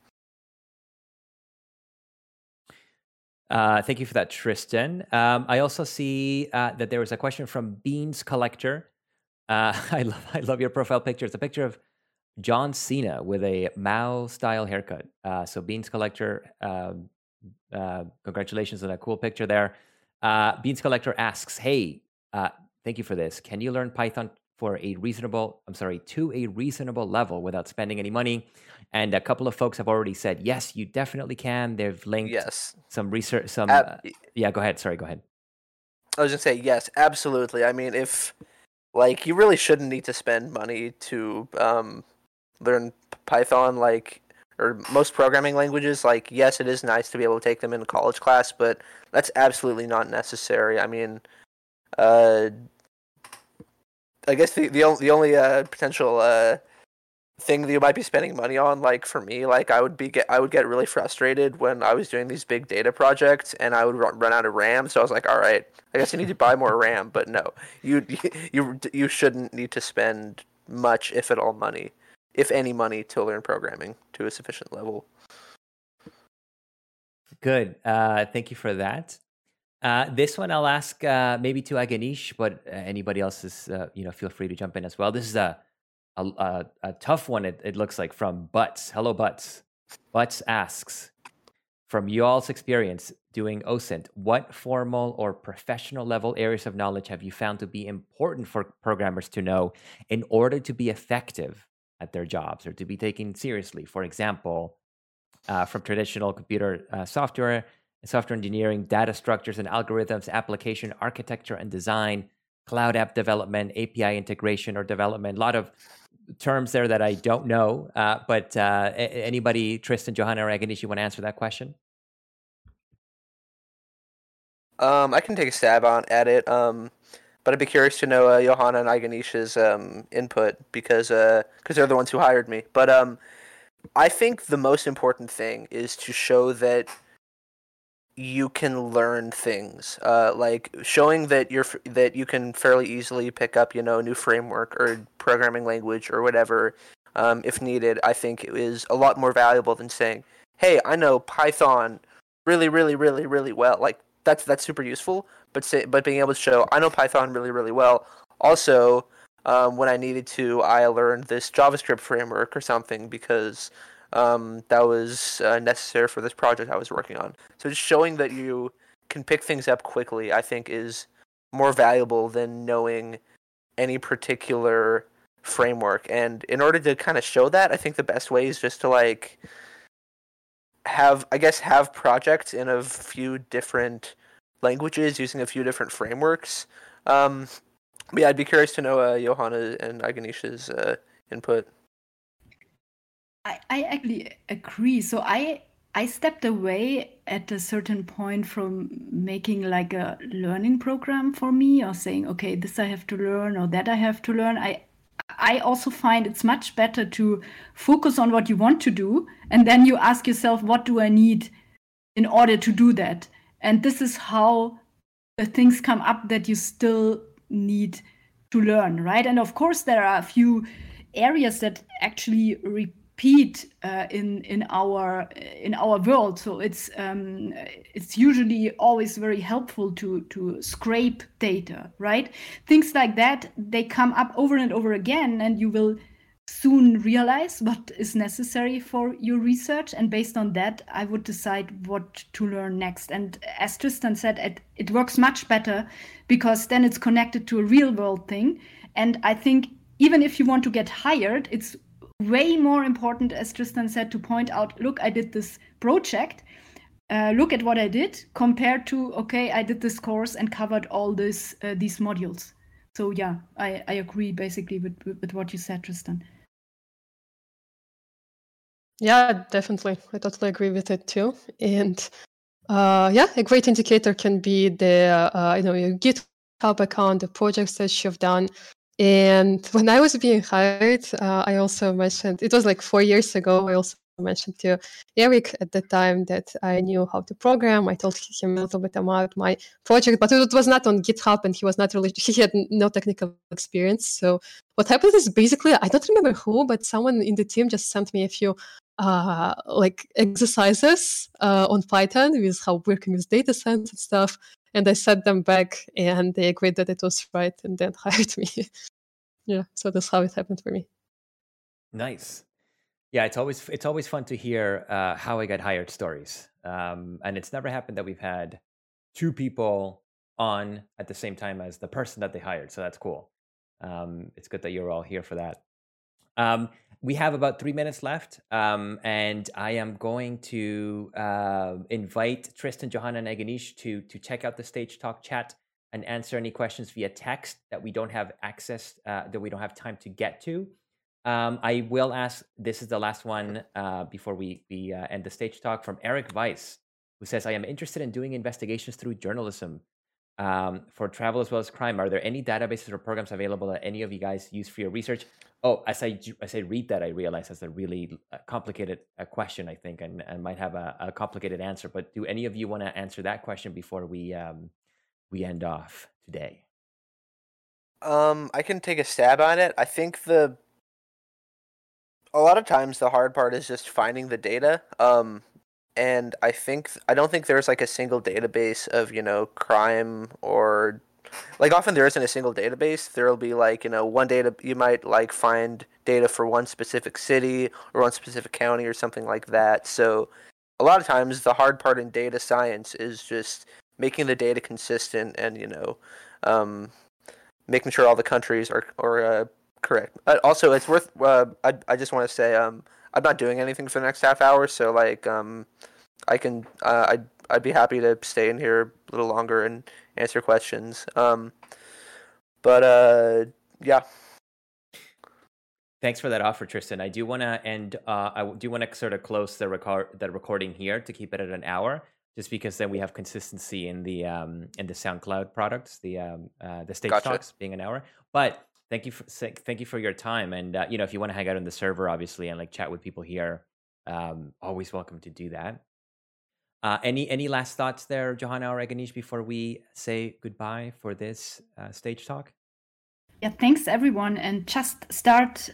Uh, thank you for that, Tristan. Um, I also see uh, that there was a question from Beans Collector. Uh, I love I love your profile picture. It's a picture of John Cena with a Mao style haircut. Uh, so Beans Collector, uh, uh, congratulations on a cool picture there. Uh, Beans Collector asks, "Hey, thank you for this. Can you learn Python for a reasonable? I'm sorry, to a reasonable level without spending any money?" And a couple of folks have already said, "Yes, you definitely can." They've linked yes. some research. Some Ab- uh, yeah, go ahead. Sorry, go ahead. I was gonna say yes, absolutely. I mean, if like you really shouldn't need to spend money to um, learn Python like or most programming languages like yes it is nice to be able to take them in a college class but that's absolutely not necessary i mean uh i guess the the, the only uh potential uh thing that you might be spending money on like for me like i would be get i would get really frustrated when i was doing these big data projects and i would run, out of ram so i was like all right i guess i need to buy more ram but no you you you shouldn't need to spend much if at all money if any money to learn programming to a sufficient level. Good. Uh, thank you for that. Uh, this one I'll ask uh, maybe to Aiganysh, but uh, anybody else is, uh, you know, feel free to jump in as well. This is a a, a, a tough one. It, it looks like from Butts. Hello, Butts. Butts asks, from y'all's experience doing OSINT, what formal or professional level areas of knowledge have you found to be important for programmers to know in order to be effective at their jobs or to be taken seriously? For example, uh, from traditional computer uh, software, software engineering, data structures and algorithms, application architecture and design, cloud app development, API integration or development. A lot of terms there that I don't know. Uh, but uh, anybody, Tristan, Johanna, or Aiganysh, you want to answer that question? Um, I can take a stab on at it. Um, but I'd be curious to know uh, Johanna and Aiganysh's um, input because because uh, they're the ones who hired me. But um, I think the most important thing is to show that you can learn things uh, like showing that you're that you can fairly easily pick up you know a new framework or programming language or whatever um, if needed i think is a lot more valuable than saying hey i know python really really really really well like that's that's super useful but say, but being able to show i know python really really well. Also um, when i needed to i learned this javascript framework or something because um, that was uh, necessary for this project I was working on. So just showing that you can pick things up quickly, I think, is more valuable than knowing any particular framework. And in order to kind of show that, I think the best way is just to like have, I guess, have projects in a few different languages using a few different frameworks. Um, but yeah, I'd be curious to know uh, Johanna and Aiganysh's uh, input. I, I actually agree. So I I stepped away at a certain point from making like a learning program for me or saying, okay, this I have to learn or that I have to learn. I I also find it's much better to focus on what you want to do and then you ask yourself, what do I need in order to do that? And this is how the things come up that you still need to learn, right? And of course, there are a few areas that actually repeat uh, in in our in our world. So it's um, it's usually always very helpful to to scrape data, right? Things like that they come up over and over again, and you will soon realize what is necessary for your research and based on that i would decide what to learn next and as tristan said it, it works much better because then it's connected to a real world thing and i think even if you want to get hired it's way more important, as Tristan said, to point out look, I did this project. Uh, look at what I did compared to okay, I did this course and covered all this uh, these modules. So yeah, I, I agree basically with, with, what you said, Tristan. Yeah, definitely. I totally agree with it too. And uh, yeah, a great indicator can be the uh, you know your GitHub account, the projects that you've done, and when I was being hired, uh, I also mentioned it was like four years ago. I also mentioned to Eric at the time that I knew how to program. I told him a little bit about my project, but it was not on GitHub, and he was not really he had no technical experience. So what happened is basically I don't remember who, but someone in the team just sent me a few uh, like exercises uh, on Python with how working with data science and stuff and I sent them back and they agreed that it was right and then hired me. yeah, so that's how it happened for me. Nice. Yeah, it's always it's always fun to hear uh, how I got hired stories, um, and it's never happened that we've had two people on at the same time as the person that they hired. So that's cool. Um, it's good that you're all here for that. Um, we have about three minutes left, um, and I am going to uh, invite Tristan, Johanna, and Aiganysh to to check out the stage talk chat and answer any questions via text that we don't have access uh, that we don't have time to get to. Um, I will ask. This is the last one uh, before we we uh, end the stage talk from Eric Weiss, who says, "I am interested in doing investigations through journalism." Um, for travel as well as crime, are there any databases or programs available that any of you guys use for your research? Oh, as I as I read that, I realize that's a really uh, complicated uh, question. I think, and, and might have a, a complicated answer. But do any of you want to answer that question before we um, we end off today? Um, I can take a stab on it. I think the a lot of times the hard part is just finding the data. Um, and I think I don't think there's like a single database of you know crime or like often there isn't a single database. There'll be like you know one data you might like find data for one specific city or one specific county or something like that. So a lot of times the hard part in data science is just making the data consistent and you know um, making sure all the countries are are uh, correct. Uh, also, it's worth. Uh, I I just want to say um, I'm not doing anything for the next half hour, so like um, I can uh, I'd I'd be happy to stay in here a little longer and answer questions. Um, but uh, yeah. Thanks for that offer, Tristan. I do want to end. Uh, I do want to sort of close the record the recording here to keep it at an hour, just because then we have consistency in the um, in the SoundCloud products, the um, uh, the stage Gotcha. talks being an hour. But thank you for thank you for your time, and uh, you know if you want to hang out on the server, obviously, and like chat with people here, um, always welcome to do that. Uh, any any last thoughts there, Johanna or Aiganysh, before we say goodbye for this uh, stage talk? Yeah, thanks everyone, and just start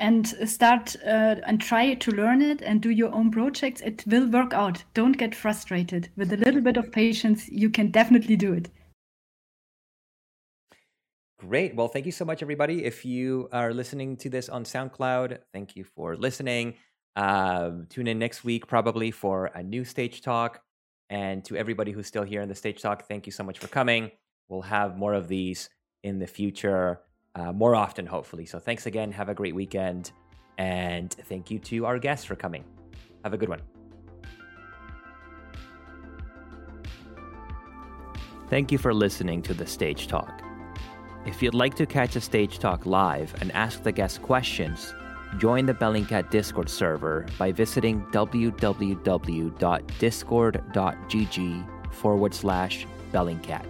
and start uh, and try to learn it and do your own projects. It will work out. Don't get frustrated. With a little bit of patience, you can definitely do it. Great. Well, thank you so much, everybody. If you are listening to this on SoundCloud, thank you for listening. Um, tune in next week, probably for a new stage talk. And to everybody who's still here in the stage talk, thank you so much for coming. We'll have more of these in the future, uh, more often, hopefully. So thanks again. Have a great weekend. And thank you to our guests for coming. Have a good one. Thank you for listening to the Stage Talk. If you'd like to catch a Stage Talk live and ask the guests questions, join the Bellingcat Discord server by visiting www.discord.gg forward slash Bellingcat.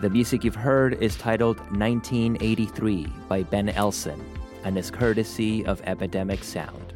The music you've heard is titled 1983 by Ben Elson and is courtesy of Epidemic Sound.